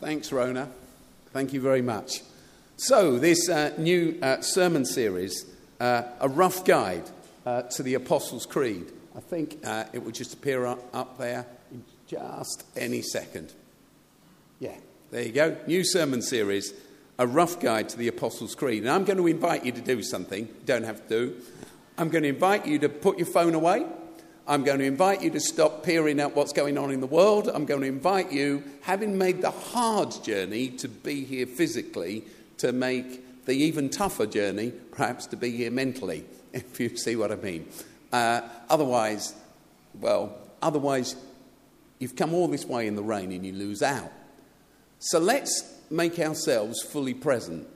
Thanks, Rona. Thank you very much. So, this uh, new uh, sermon series, uh, a rough guide uh, to the Apostles' Creed. I think uh, it will just appear up, up there in just any second. Yeah, there you go. New sermon series, a rough guide to the Apostles' Creed. And I'm going to invite you to do something. Don't have to do. I'm going to invite you to put your phone away I'm going to invite you to stop peering at what's going on in the world. I'm going to invite you, having made the hard journey to be here physically, to make the even tougher journey, perhaps to be here mentally, if you see what I mean. Uh, otherwise, well, otherwise, you've come all this way in the rain and you lose out. So let's make ourselves fully present.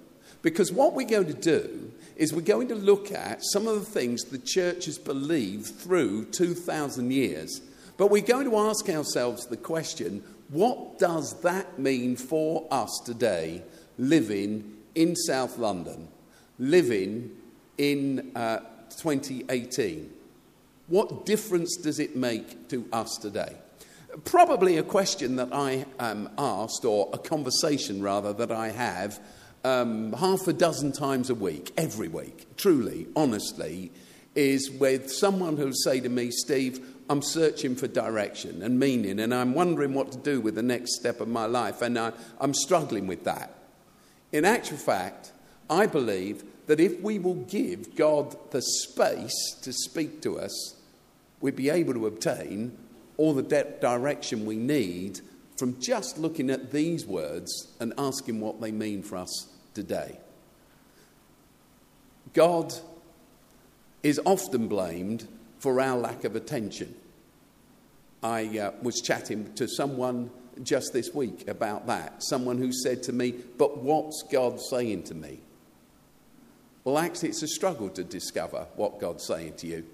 Because what we're going to do is we're going to look at some of the things the church has believed through 2,000 years. But we're going to ask ourselves the question what does that mean for us today, living in South London, living in uh, 2018? What difference does it make to us today? Probably a question that I um, asked, or a conversation rather, that I have um, half a dozen times a week, every week, truly, honestly, is with someone who'll say to me, Steve, I'm searching for direction and meaning, and I'm wondering what to do with the next step of my life, and I, I'm struggling with that. In actual fact, I believe that if we will give God the space to speak to us, we'd be able to obtain all the de- direction we need from just looking at these words and asking what they mean for us today. God is often blamed for our lack of attention. I uh, was chatting to someone just this week about that. Someone who said to me, But what's God saying to me? Well, actually, it's a struggle to discover what God's saying to you.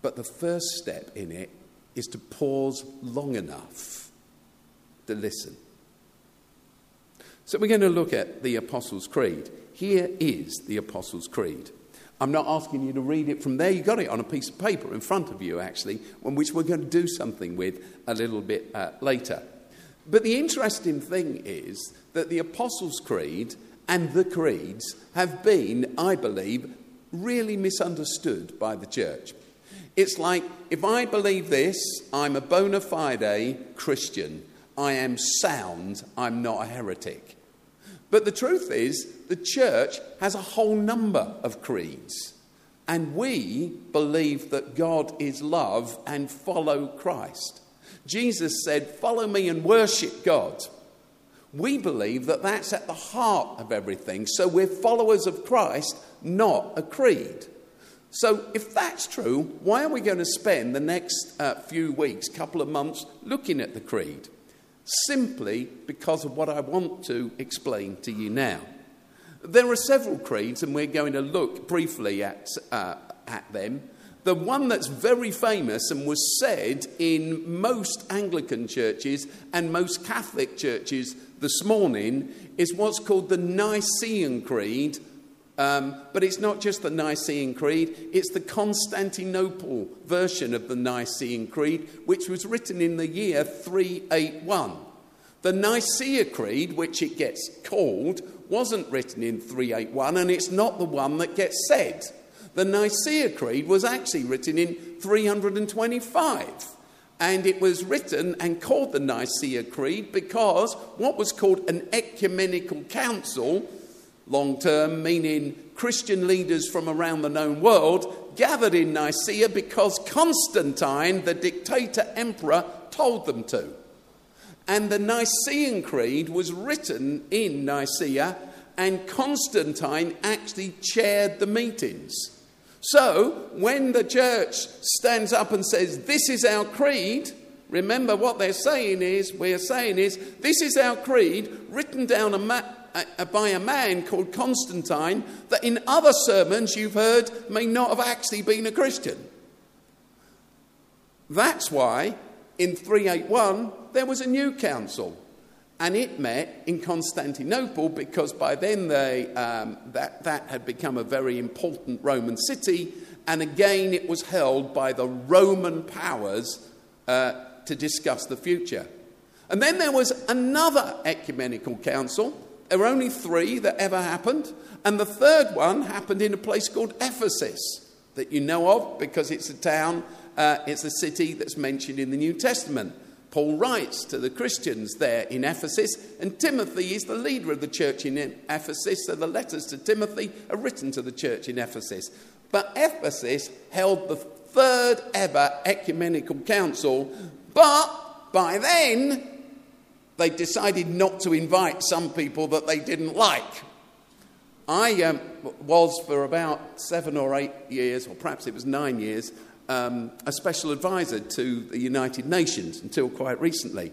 But the first step in it is to pause long enough to listen. So we're going to look at the Apostles' Creed. Here is the Apostles' Creed. I'm not asking you to read it from there. You've got it on a piece of paper in front of you, actually, which we're going to do something with a little bit uh, later. But the interesting thing is that the Apostles' Creed and the creeds have been, I believe, really misunderstood by the church. It's like if I believe this, I'm a bona fide Christian. I am sound, I'm not a heretic. But the truth is, the church has a whole number of creeds. And we believe that God is love and follow Christ. Jesus said, Follow me and worship God. We believe that that's at the heart of everything. So we're followers of Christ, not a creed. So, if that's true, why are we going to spend the next uh, few weeks, couple of months, looking at the creed? Simply because of what I want to explain to you now. There are several creeds, and we're going to look briefly at, uh, at them. The one that's very famous and was said in most Anglican churches and most Catholic churches this morning is what's called the Nicene Creed um, but it's not just the Nicene Creed, it's the Constantinople version of the Nicene Creed, which was written in the year 381. The Nicaea Creed, which it gets called, wasn't written in 381, and it's not the one that gets said. The Nicaea Creed was actually written in 325. And it was written and called the Nicaea Creed because what was called an ecumenical council long term, meaning Christian leaders from around the known world, gathered in Nicaea because Constantine, the dictator emperor, told them to. And the Nicene Creed was written in Nicaea, and Constantine actually chaired the meetings. So, when the church stands up and says, This is our creed, remember what they're saying is, we're saying is, This is our creed, written down a map by a man called Constantine that in other sermons you've heard may not have actually been a Christian. That's why in 381 there was a new council and it met in Constantinople because by then they, um, that, that had become a very important Roman city, and again it was held by the Roman powers uh, to discuss the future. And then there was another ecumenical council. There were only three that ever happened. And the third one happened in a place called Ephesus, that you know of because it's a town, uh, it's a city that's mentioned in the New Testament. Paul writes to the Christians there in Ephesus, and Timothy is the leader of the church in Ephesus, so the letters to Timothy are written to the church in Ephesus. But Ephesus held the third ever ecumenical council, but by then they decided not to invite some people that they didn't like. I um, was for about seven or eight years, or perhaps it was nine years, um, a special advisor to the United Nations until quite recently,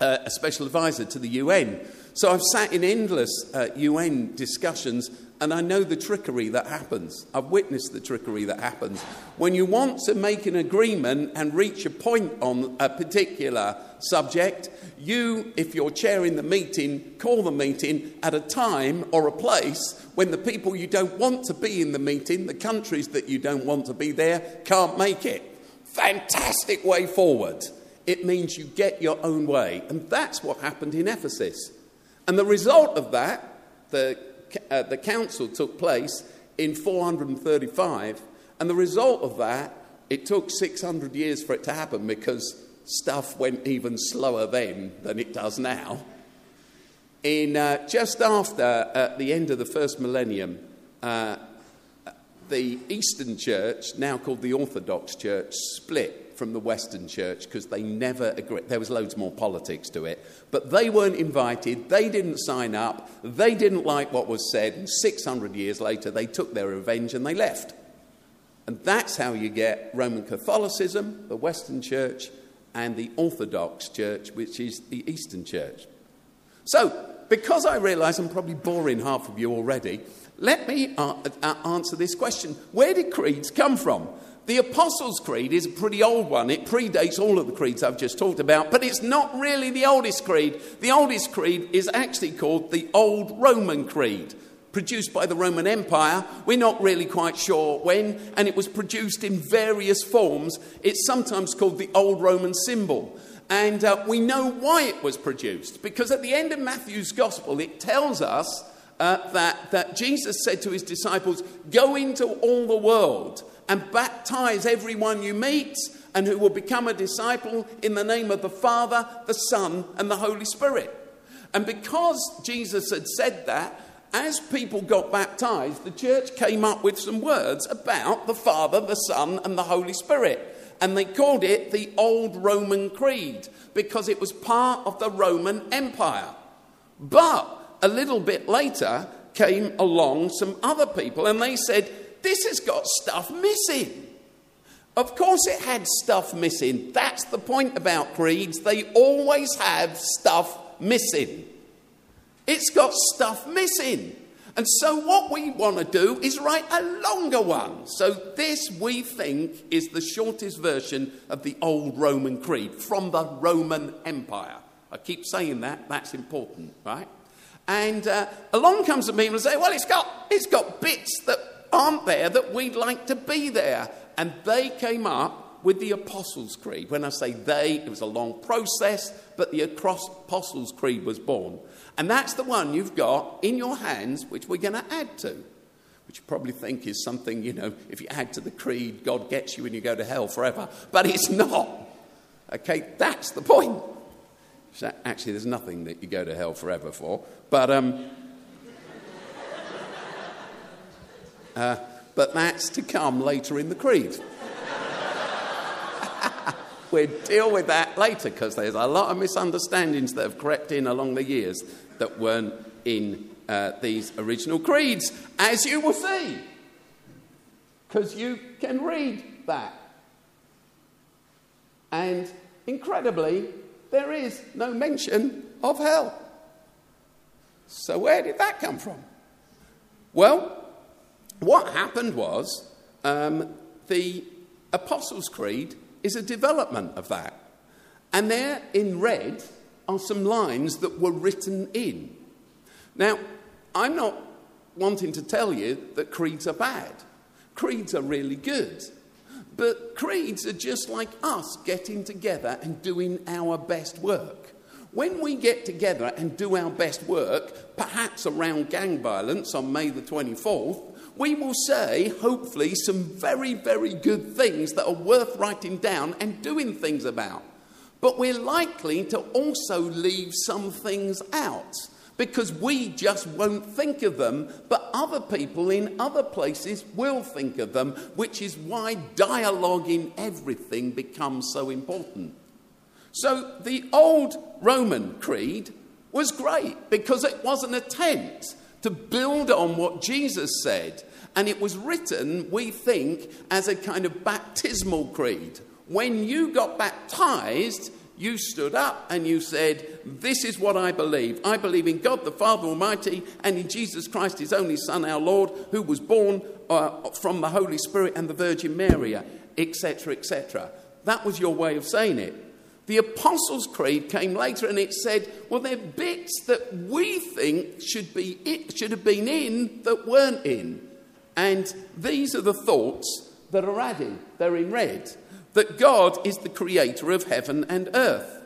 uh, a special advisor to the UN. So I've sat in endless uh, UN discussions and I know the trickery that happens. I've witnessed the trickery that happens. When you want to make an agreement and reach a point on a particular subject, you, if you're chairing the meeting, call the meeting at a time or a place when the people you don't want to be in the meeting, the countries that you don't want to be there, can't make it. Fantastic way forward. It means you get your own way. And that's what happened in Ephesus. And the result of that, the, uh, the council took place in 435. And the result of that, it took 600 years for it to happen because stuff went even slower then than it does now. In uh, just after uh, the end of the first millennium, uh, the Eastern Church, now called the Orthodox Church, split from the Western Church because they never agreed. There was loads more politics to it, but they weren't invited. They didn't sign up. They didn't like what was said. And 600 years later, they took their revenge and they left. And that's how you get Roman Catholicism, the Western Church, and the Orthodox Church, which is the Eastern Church. So, because I realize I'm probably boring half of you already, let me uh, uh, answer this question Where did creeds come from? The Apostles' Creed is a pretty old one. It predates all of the creeds I've just talked about, but it's not really the oldest creed. The oldest creed is actually called the Old Roman Creed, produced by the Roman Empire. We're not really quite sure when, and it was produced in various forms. It's sometimes called the Old Roman symbol. And uh, we know why it was produced, because at the end of Matthew's Gospel, it tells us uh, that, that Jesus said to his disciples, Go into all the world and baptize everyone you meet, and who will become a disciple in the name of the Father, the Son, and the Holy Spirit. And because Jesus had said that, as people got baptized, the church came up with some words about the Father, the Son, and the Holy Spirit and they called it the Old Roman Creed because it was part of the Roman Empire. But a little bit later came along some other people and they said, This has got stuff missing. Of course, it had stuff missing. That's the point about creeds. They always have stuff missing. It's got stuff missing. And so, what we want to do is write a longer one. So, this we think is the shortest version of the old Roman Creed from the Roman Empire. I keep saying that, that's important, right? And uh, along comes the people and say, well, it's got, it's got bits that aren't there that we'd like to be there. And they came up with the Apostles' Creed. When I say they, it was a long process, but the Apostles' Creed was born. And that's the one you've got in your hands, which we're going to add to. Which you probably think is something, you know, if you add to the creed, God gets you and you go to hell forever. But it's not. Okay, that's the point. Actually, there's nothing that you go to hell forever for. But, um, uh, but that's to come later in the creed. we'll deal with that later because there's a lot of misunderstandings that have crept in along the years that weren't in uh, these original creeds, as you will see, because you can read that. And incredibly, there is no mention of hell. So, where did that come from? Well, what happened was um, the Apostles' Creed is a development of that. And there in red are some lines that were written in. Now, I'm not wanting to tell you that creeds are bad. Creeds are really good. But creeds are just like us getting together and doing our best work. When we get together and do our best work, perhaps around gang violence on May the 24th, we will say, hopefully, some very, very good things that are worth writing down and doing things about. But we're likely to also leave some things out because we just won't think of them, but other people in other places will think of them, which is why dialogue in everything becomes so important. So the old Roman creed was great because it was an attempt to build on what Jesus said. And it was written, we think, as a kind of baptismal creed. When you got baptized, you stood up and you said, This is what I believe. I believe in God the Father Almighty and in Jesus Christ, his only Son, our Lord, who was born uh, from the Holy Spirit and the Virgin Mary, etc., etc. That was your way of saying it. The Apostles' Creed came later and it said, well, there are bits that we think should, be it, should have been in that weren't in. And these are the thoughts that are added. They're in red. That God is the creator of heaven and earth.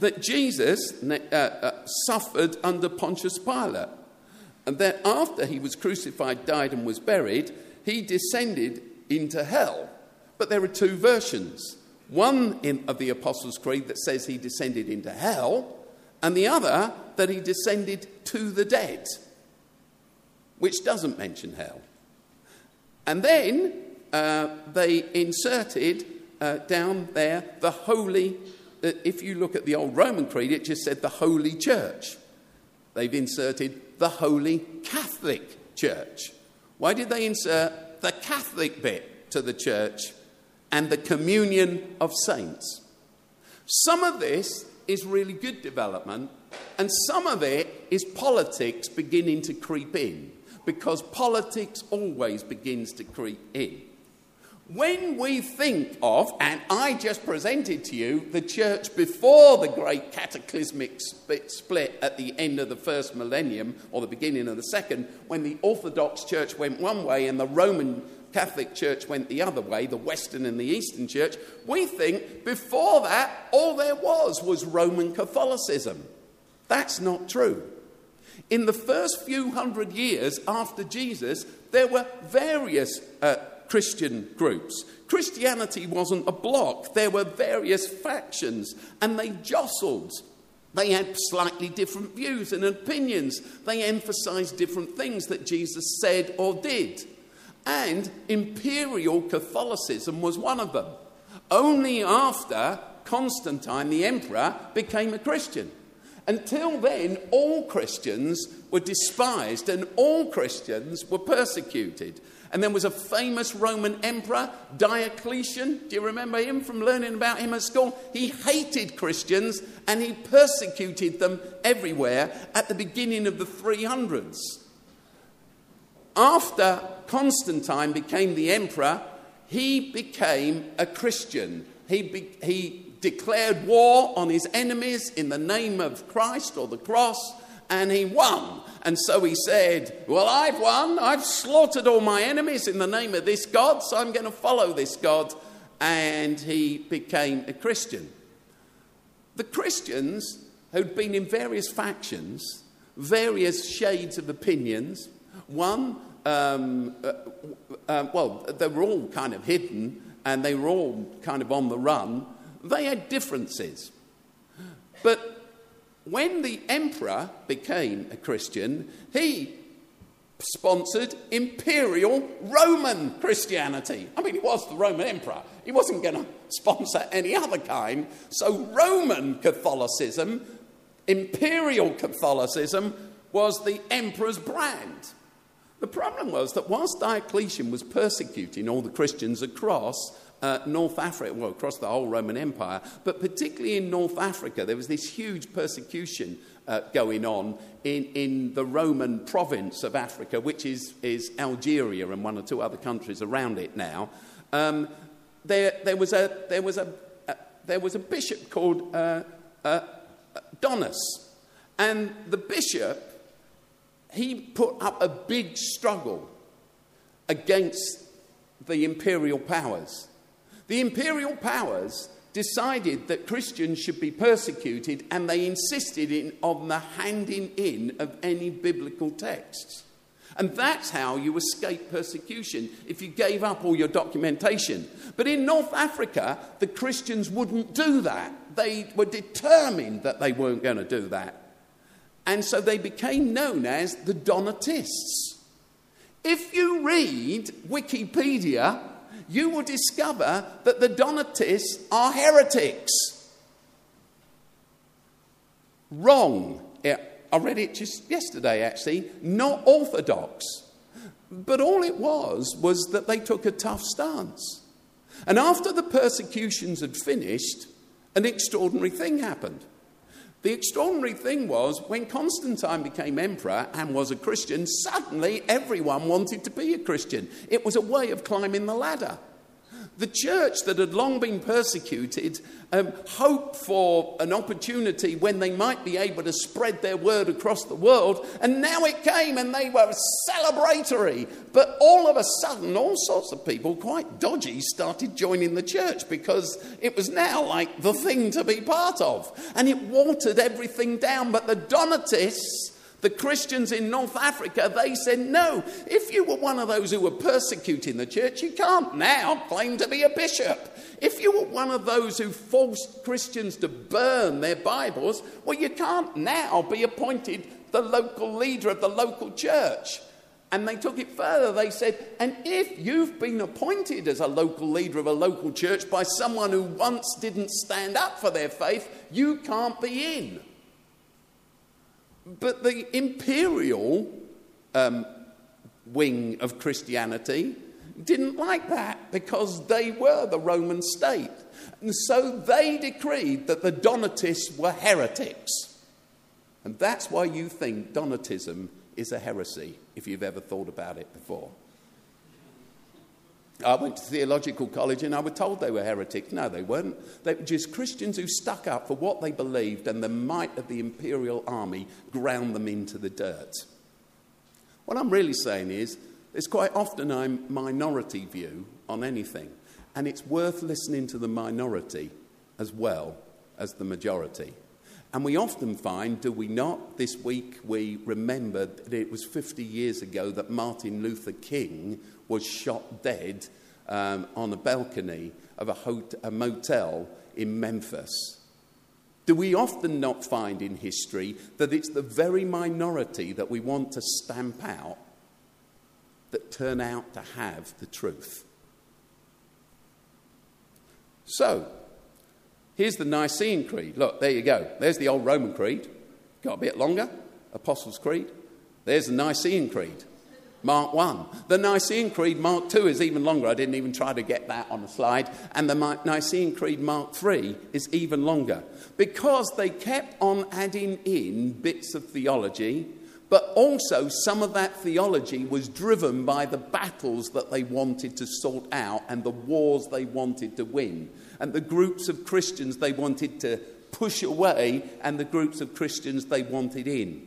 That Jesus uh, uh, suffered under Pontius Pilate. And that after he was crucified, died, and was buried, he descended into hell. But there are two versions one in, of the Apostles' Creed that says he descended into hell, and the other that he descended to the dead, which doesn't mention hell. And then uh, they inserted uh, down there the holy, uh, if you look at the old Roman Creed, it just said the Holy Church. They've inserted the Holy Catholic Church. Why did they insert the Catholic bit to the church and the communion of saints. Some of this is really good development, and some of it is politics beginning to creep in, because politics always begins to creep in. When we think of, and I just presented to you the church before the great cataclysmic split at the end of the first millennium or the beginning of the second, when the Orthodox Church went one way and the Roman Catholic Church went the other way, the Western and the Eastern Church, we think before that all there was was Roman Catholicism. That's not true. In the first few hundred years after Jesus, there were various uh, Christian groups. Christianity wasn't a block, there were various factions, and they jostled. They had slightly different views and opinions. They emphasized different things that Jesus said or did. And imperial Catholicism was one of them. Only after Constantine, the emperor, became a Christian. Until then, all Christians were despised and all Christians were persecuted. And there was a famous Roman emperor, Diocletian. Do you remember him from learning about him at school? He hated Christians and he persecuted them everywhere at the beginning of the 300s. After Constantine became the emperor, he became a Christian. He, be, he declared war on his enemies in the name of Christ or the cross, and he won. And so he said, Well, I've won. I've slaughtered all my enemies in the name of this God, so I'm going to follow this God. And he became a Christian. The Christians who'd been in various factions, various shades of opinions, one um, uh, uh, well, they were all kind of hidden and they were all kind of on the run. They had differences. But when the emperor became a Christian, he sponsored imperial Roman Christianity. I mean, he was the Roman emperor. He wasn't going to sponsor any other kind. So, Roman Catholicism, imperial Catholicism, was the emperor's brand. The problem was that whilst Diocletian was persecuting all the Christians across uh, North Africa, well, across the whole Roman Empire, but particularly in North Africa, there was this huge persecution uh, going on in, in the Roman province of Africa, which is, is Algeria and one or two other countries around it now. Um, there, there, was a, there, was a, uh, there was a bishop called uh, uh, Donatus, and the bishop he put up a big struggle against the imperial powers. The imperial powers decided that Christians should be persecuted and they insisted in, on the handing in of any biblical texts. And that's how you escape persecution, if you gave up all your documentation. But in North Africa, the Christians wouldn't do that. They were determined that they weren't going to do that. And so they became known as the Donatists. If you read Wikipedia, you will discover that the Donatists are heretics. Wrong. I read it just yesterday, actually. Not orthodox. But all it was was that they took a tough stance. And after the persecutions had finished, an extraordinary thing happened. The extraordinary thing was when Constantine became emperor and was a Christian, suddenly everyone wanted to be a Christian. It was a way of climbing the ladder. The church that had long been persecuted um, hoped for an opportunity when they might be able to spread their word across the world, and now it came and they were celebratory. But all of a sudden, all sorts of people, quite dodgy, started joining the church because it was now like the thing to be part of. And it watered everything down. But the Donatists, the Christians in North Africa, they said, no, if you were one of those who were persecuting the church, you can't now claim to be a bishop. If you were one of those who forced Christians to burn their Bibles, well, you can't now be appointed the local leader of the local church. And they took it further. They said, and if you've been appointed as a local leader of a local church by someone who once didn't stand up for their faith, you can't be in. But the imperial um, wing of Christianity didn't like that because they were the Roman state. And so they decreed that the Donatists were heretics. And that's why you think Donatism is a heresy, if you've ever thought about it before. I went to theological college and I was told they were heretics. No, they weren't. They were just Christians who stuck up for what they believed, and the might of the imperial army ground them into the dirt. What I'm really saying is, there's quite often a minority view on anything, and it's worth listening to the minority as well as the majority. And we often find, do we not? This week we remembered that it was 50 years ago that Martin Luther King was shot dead um, on a balcony of a, a motel in Memphis. Do we often not find in history that it's the very minority that we want to stamp out that turn out to have the truth? So, here's the Nicene Creed. Look, there you go. There's the old Roman Creed. Got a bit longer. Apostles' Creed. There's the Nicene Creed. Mark 1. The Nicene Creed, Mark 2, is even longer. I didn't even try to get that on a slide. And the Nicene Creed, Mark 3, is even longer. Because they kept on adding in bits of theology, but also some of that theology was driven by the battles that they wanted to sort out and the wars they wanted to win. And the groups of Christians they wanted to push away and the groups of Christians they wanted in.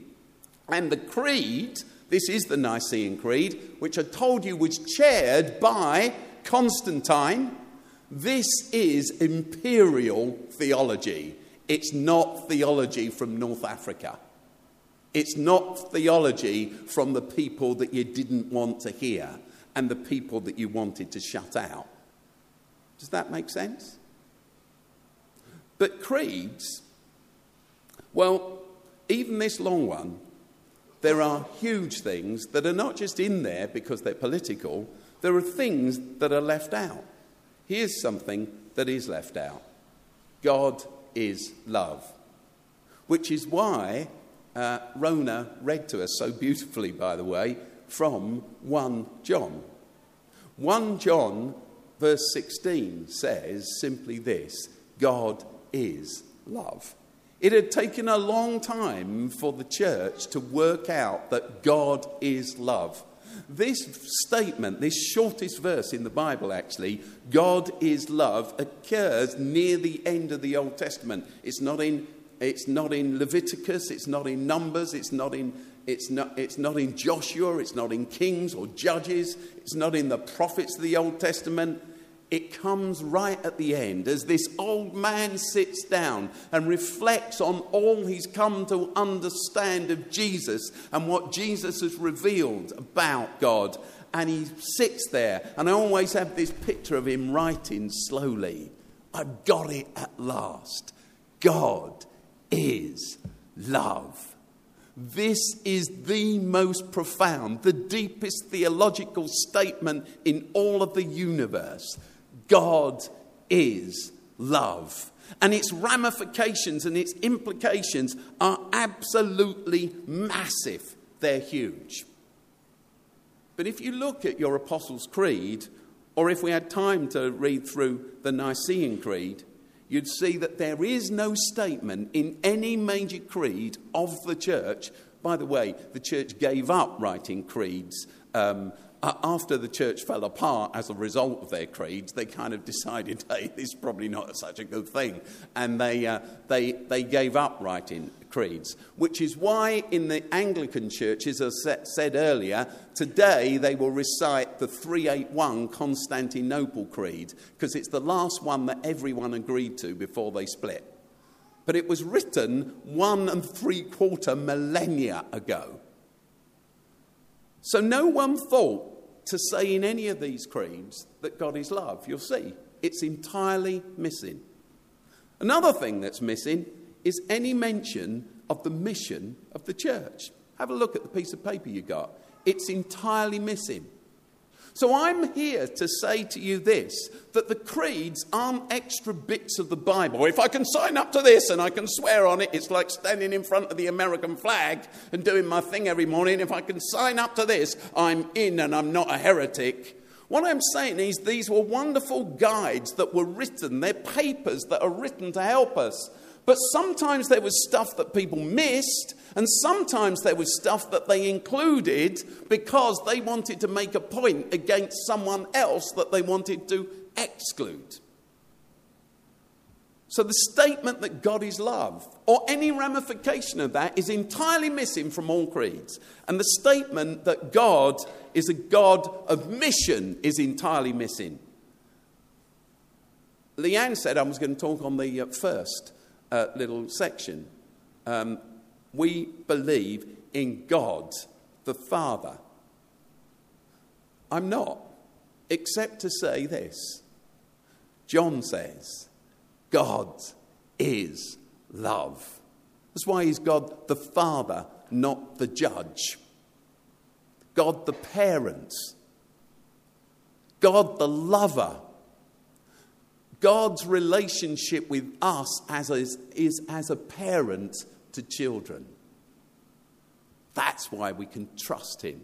And the creed this is the Nicene Creed, which I told you was chaired by Constantine. This is imperial theology. It's not theology from North Africa. It's not theology from the people that you didn't want to hear and the people that you wanted to shut out. Does that make sense? But creeds, well, even this long one there are huge things that are not just in there because they're political, there are things that are left out. Here's something that is left out God is love, which is why uh, Rona read to us so beautifully, by the way, from 1 John. 1 John, verse 16, says simply this God is love. It had taken a long time for the church to work out that God is love. This statement, this shortest verse in the Bible, actually, God is love, occurs near the end of the Old Testament. It's not in, it's not in Leviticus, it's not in Numbers, it's not in, it's, not, it's not in Joshua, it's not in Kings or Judges, it's not in the prophets of the Old Testament. It comes right at the end as this old man sits down and reflects on all he's come to understand of Jesus and what Jesus has revealed about God. And he sits there, and I always have this picture of him writing slowly. I've got it at last. God is love. This is the most profound, the deepest theological statement in all of the universe. God is love. And its ramifications and its implications are absolutely massive. They're huge. But if you look at your Apostles' Creed, or if we had time to read through the Nicene Creed, you'd see that there is no statement in any major creed of the church. By the way, the church gave up writing creeds um, after the church fell apart as a result of their creeds, they kind of decided, hey, this is probably not such a good thing. And they, uh, they, they gave up writing creeds, which is why in the Anglican churches, as said earlier, today they will recite the 381 Constantinople Creed, because it's the last one that everyone agreed to before they split. But it was written one and three quarter millennia ago. So no one thought to say in any of these creeds that God is love. You'll see, it's entirely missing. Another thing that's missing is any mention of the mission of the church. Have a look at the piece of paper you got. It's entirely missing. So I'm here to say to you this that the creeds aren't extra bits of the Bible. If I can sign up to this and I can swear on it, it's like standing in front of the American flag and doing my thing every morning. If I can sign up to this, I'm in and I'm not a heretic. What I'm saying is, these were wonderful guides that were written, they're papers that are written to help us. But sometimes there was stuff that people missed, and sometimes there was stuff that they included because they wanted to make a point against someone else that they wanted to exclude. So the statement that God is love, or any ramification of that, is entirely missing from all creeds. And the statement that God is a God of mission is entirely missing. Leanne said I was going to talk on the uh, first uh, little section. Um, we believe in God the Father. I'm not, except to say this. John says, God is love. That's why he's God the Father, not the judge. God the parent. God the lover. God's relationship with us as a, is as a parent to children. That's why we can trust Him.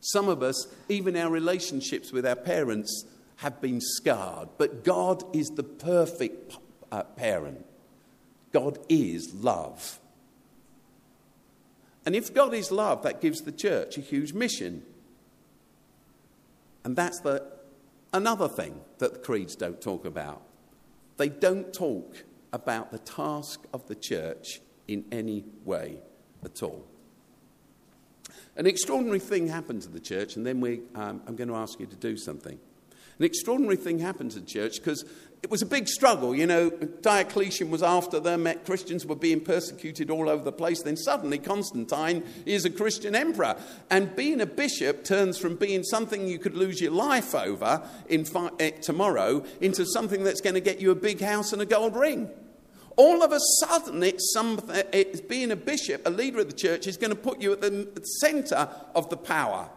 Some of us, even our relationships with our parents, have been scarred, but God is the perfect uh, parent. God is love. And if God is love, that gives the church a huge mission. And that's the Another thing that the creeds don't talk about they don't talk about the task of the church in any way at all. An extraordinary thing happened to the church, and then we, um, I'm going to ask you to do something. An extraordinary thing happened to the church because it was a big struggle. You know, Diocletian was after them, Christians were being persecuted all over the place. Then suddenly, Constantine is a Christian emperor. And being a bishop turns from being something you could lose your life over in fi- eh, tomorrow into something that's going to get you a big house and a gold ring. All of a sudden, it's, some, it's being a bishop, a leader of the church, is going to put you at the center of the power.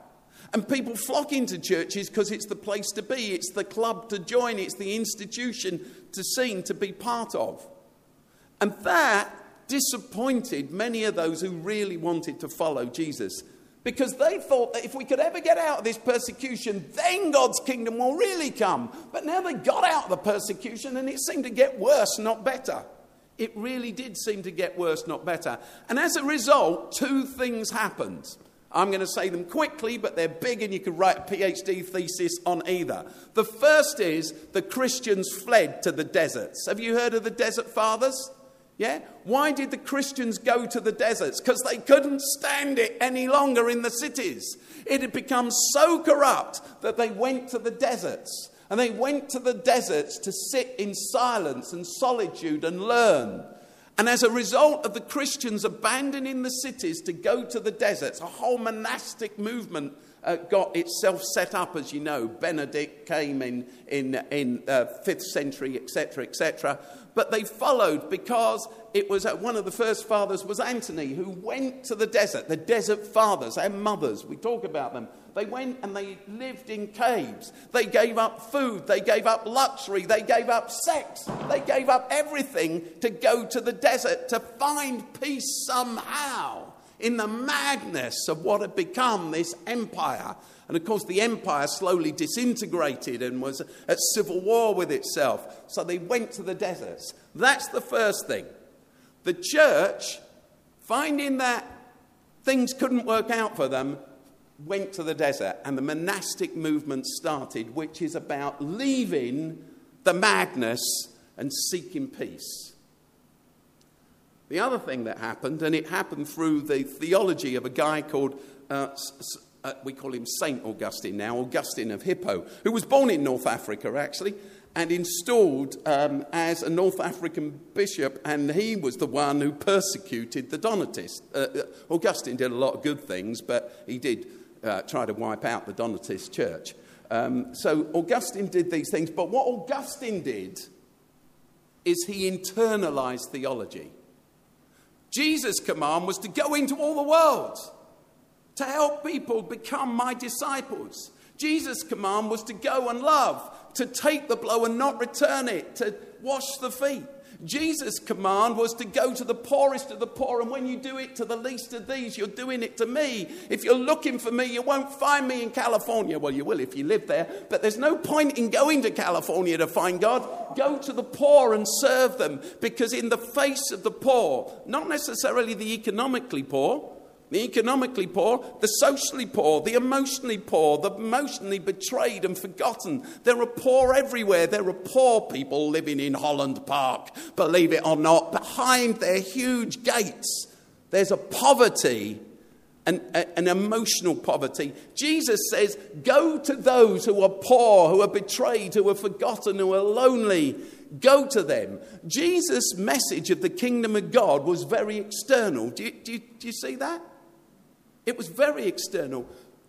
And people flock into churches because it's the place to be, it's the club to join, it's the institution to sing, to be part of. And that disappointed many of those who really wanted to follow Jesus because they thought that if we could ever get out of this persecution, then God's kingdom will really come. But now they got out of the persecution and it seemed to get worse, not better. It really did seem to get worse, not better. And as a result, two things happened. I'm going to say them quickly, but they're big and you could write a PhD thesis on either. The first is the Christians fled to the deserts. Have you heard of the desert fathers? Yeah? Why did the Christians go to the deserts? Because they couldn't stand it any longer in the cities. It had become so corrupt that they went to the deserts. And they went to the deserts to sit in silence and solitude and learn. And as a result of the Christians abandoning the cities to go to the deserts, a whole monastic movement uh, got itself set up, as you know. Benedict came in, in, in uh, 5th century, etc., etc. But they followed because it was uh, one of the first fathers was Anthony, who went to the desert, the desert fathers, and mothers, we talk about them. They went and they lived in caves. They gave up food. They gave up luxury. They gave up sex. They gave up everything to go to the desert to find peace somehow in the madness of what had become this empire. And of course, the empire slowly disintegrated and was at civil war with itself. So they went to the deserts. That's the first thing. The church, finding that things couldn't work out for them, went to the desert and the monastic movement started, which is about leaving the madness and seeking peace. The other thing that happened, and it happened through the theology of a guy called, uh, uh, we call him Saint Augustine now, Augustine of Hippo, who was born in North Africa actually, and installed um, as a North African bishop, and he was the one who persecuted the Donatists. Uh, uh Augustine did a lot of good things, but he did uh, try to wipe out the Donatist church. Um, so Augustine did these things, but what Augustine did is he internalized theology. Jesus' command was to go into all the world to help people become my disciples. Jesus' command was to go and love, to take the blow and not return it, to wash the feet. Jesus' command was to go to the poorest of the poor, and when you do it to the least of these, you're doing it to me. If you're looking for me, you won't find me in California. Well, you will if you live there, but there's no point in going to California to find God. Go to the poor and serve them, because in the face of the poor, not necessarily the economically poor, the economically poor, the socially poor, the emotionally poor, the emotionally betrayed and forgotten. There are poor everywhere. There are poor people living in Holland Park, believe it or not. Behind their huge gates, there's a poverty. An, an emotional poverty. Jesus says, Go to those who are poor, who are betrayed, who are forgotten, who are lonely. Go to them. Jesus' message of the kingdom of God was very external. Do you, do you, do you see that? It was very external.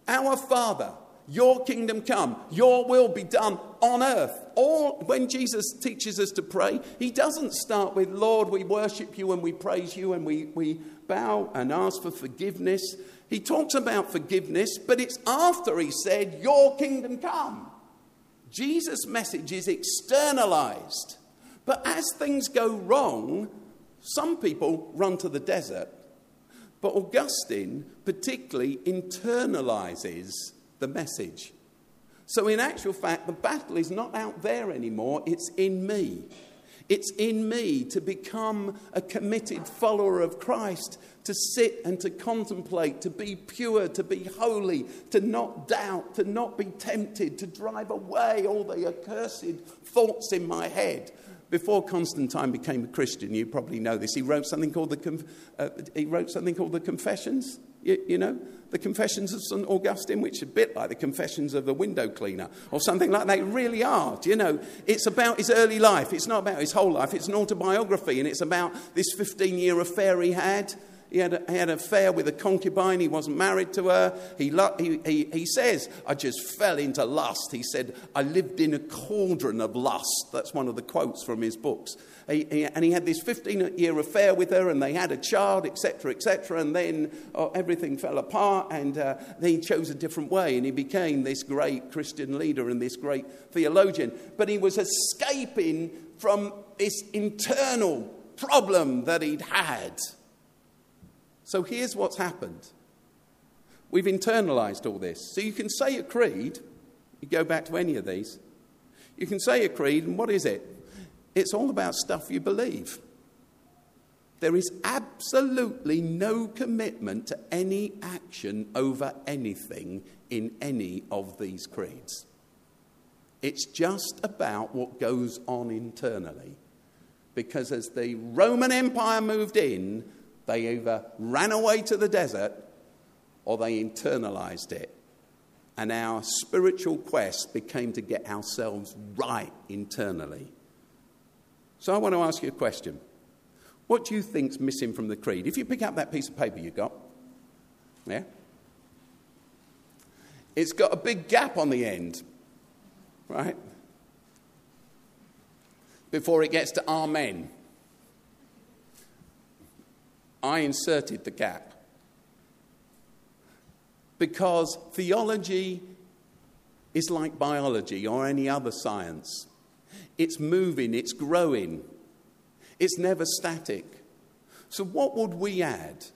Our Father, your kingdom come, your will be done on earth. All when Jesus teaches us to pray, he doesn't start with, Lord, we worship you and we praise you and we, we bow and ask for forgiveness. He talks about forgiveness, but it's after he said, Your kingdom come. Jesus' message is externalized. But as things go wrong, some people run to the desert but Augustine particularly internalizes the message. So, in actual fact, the battle is not out there anymore, it's in me. It's in me to become a committed follower of Christ, to sit and to contemplate, to be pure, to be holy, to not doubt, to not be tempted, to drive away all the accursed thoughts in my head before Constantine became a Christian, you probably know this, he wrote something called the, uh, he wrote something called the Confessions. You, you, know, the Confessions of St. Augustine, which are a bit like the Confessions of a window cleaner or something like that. They really are. You know? It's about his early life. It's not about his whole life. It's an autobiography, and it's about this 15 year affair he had he had, a, he had an affair with a concubine. He wasn't married to her. He, he, he, he says, I just fell into lust. He said, I lived in a cauldron of lust. That's one of the quotes from his books. He, he, and he had this 15 year affair with her, and they had a child, etc., etc. And then oh, everything fell apart, and uh, he chose a different way, and he became this great Christian leader and this great theologian. But he was escaping from this internal problem that he'd had. So here's what's happened we've internalized all this. So you can say a creed, you go back to any of these, you can say a creed, and what is it? It's all about stuff you believe. There is absolutely no commitment to any action over anything in any of these creeds. It's just about what goes on internally. Because as the Roman Empire moved in, they either ran away to the desert or they internalized it. and our spiritual quest became to get ourselves right internally. So I want to ask you a question. What do you think's missing from the creed? If you pick up that piece of paper you got, yeah? It's got a big gap on the end, right? Before it gets to Amen. I inserted the gap. Because theology is like biology or any other science. It's moving, it's growing, it's never static. So, what would we add?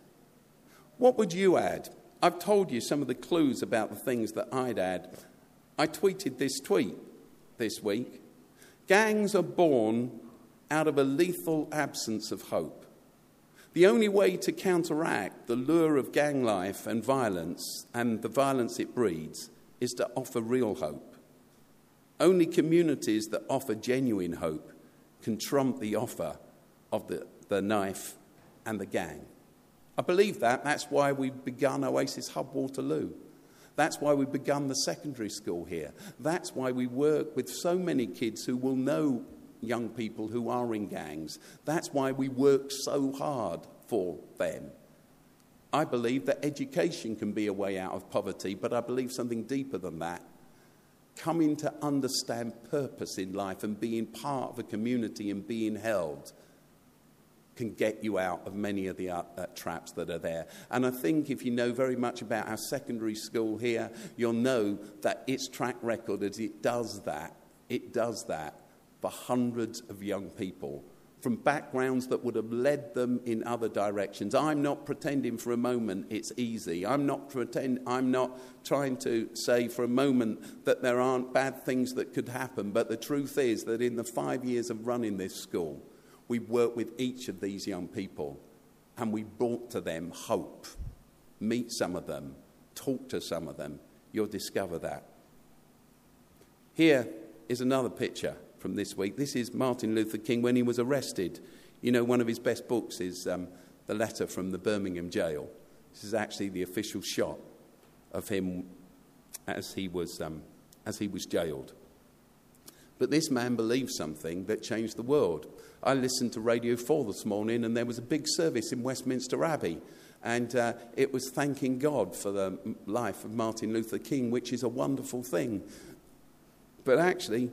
What would you add? I've told you some of the clues about the things that I'd add. I tweeted this tweet this week Gangs are born out of a lethal absence of hope. The only way to counteract the lure of gang life and violence and the violence it breeds is to offer real hope. Only communities that offer genuine hope can trump the offer of the, the knife and the gang. I believe that. That's why we've begun Oasis Hub Waterloo. That's why we've begun the secondary school here. That's why we work with so many kids who will know young people who are in gangs. That's why we work so hard for them. I believe that education can be a way out of poverty, but I believe something deeper than that. Coming to understand purpose in life and being part of a community and being held can get you out of many of the uh, uh, traps that are there. And I think if you know very much about our secondary school here, you'll know that its track record as it does that, it does that for hundreds of young people from backgrounds that would have led them in other directions. I'm not pretending for a moment it's easy. I'm not pretend I'm not trying to say for a moment that there aren't bad things that could happen, but the truth is that in the 5 years of running this school, we've worked with each of these young people and we brought to them hope. Meet some of them, talk to some of them, you'll discover that. Here is another picture from this week. This is Martin Luther King when he was arrested. You know, one of his best books is um, The Letter from the Birmingham Jail. This is actually the official shot of him as he was, um, as he was jailed. But this man believed something that changed the world. I listened to Radio 4 this morning, and there was a big service in Westminster Abbey. And uh, it was thanking God for the life of Martin Luther King, which is a wonderful thing. But actually,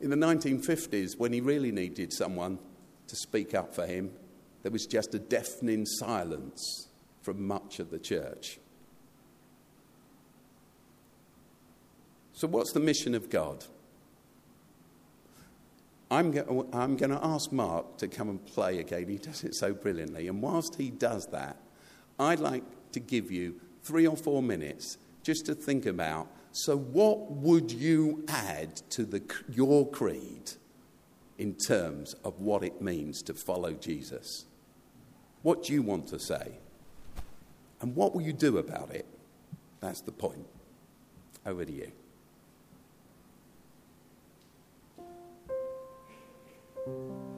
in the 1950s, when he really needed someone to speak up for him, there was just a deafening silence from much of the church. So, what's the mission of God? I'm, go- I'm going to ask Mark to come and play again. He does it so brilliantly. And whilst he does that, I'd like to give you three or four minutes just to think about so, what would you add to the, your creed in terms of what it means to follow Jesus? What do you want to say? And what will you do about it? That's the point. Over to you. you.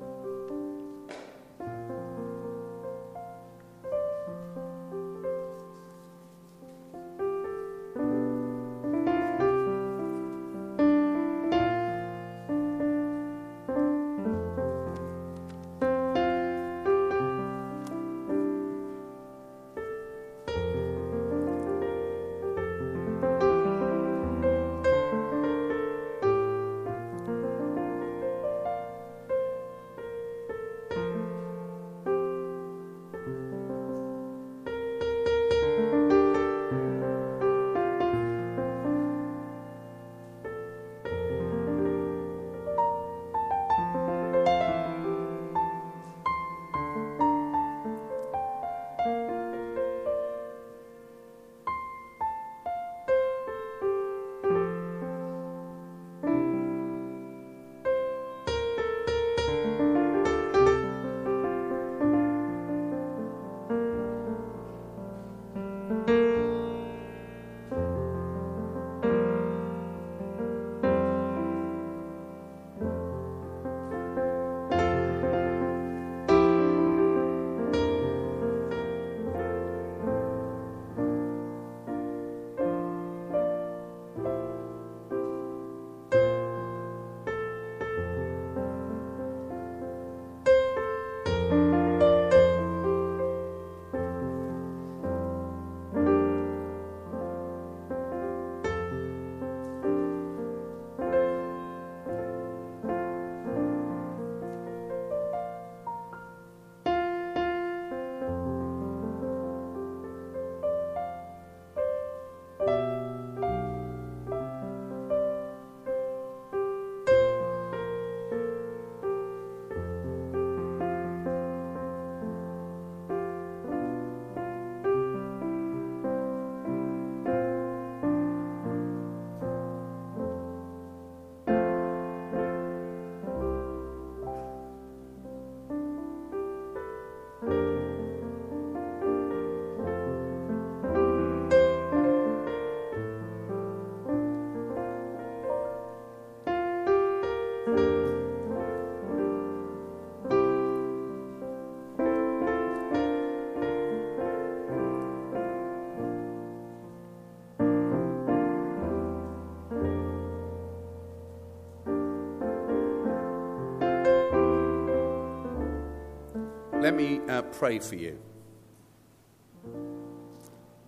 Let me uh, pray for you.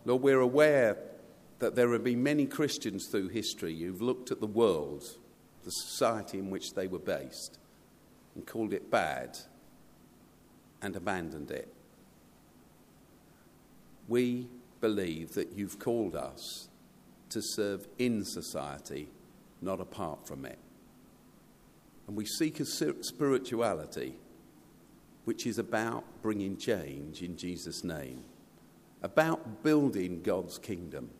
Lord, we're aware that there have been many Christians through history who've looked at the world, the society in which they were based, and called it bad and abandoned it. We believe that you've called us to serve in society, not apart from it. And we seek a spirituality which is about bringing change in Jesus' name, about building God's kingdom,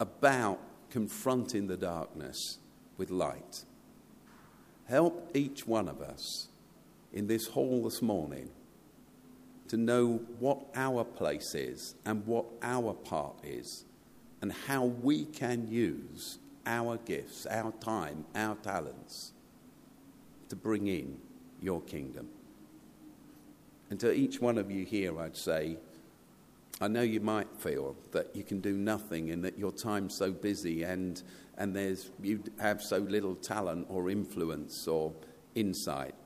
about confronting the darkness with light. Help each one of us in this hall this morning to know what our place is and what our part is and how we can use our gifts, our time, our talents to bring in your kingdom. And to each one of you here, I'd say, I know you might feel that you can do nothing and that your time's so busy and, and there's, you have so little talent or influence or insight.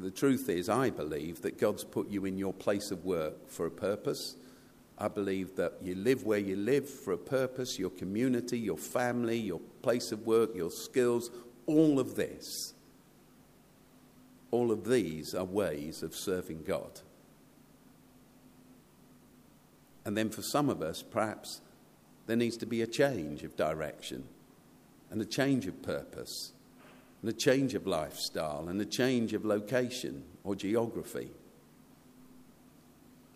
The truth is, I believe that God's put you in your place of work for a purpose. I believe that you live where you live for a purpose, your community, your family, your place of work, your skills, all of this. All of these are ways of serving God. And then for some of us, perhaps there needs to be a change of direction and a change of purpose and a change of lifestyle and a change of location or geography.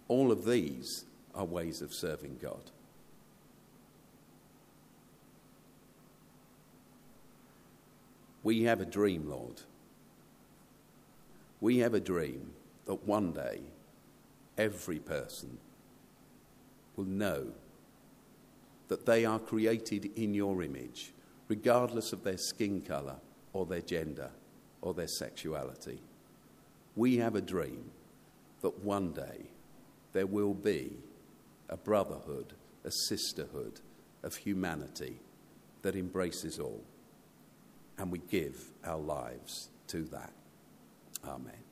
All of these are ways of serving God. We have a dream, Lord. We have a dream that one day every person will know that they are created in your image, regardless of their skin colour or their gender or their sexuality. We have a dream that one day there will be a brotherhood, a sisterhood of humanity that embraces all. And we give our lives to that. Amen.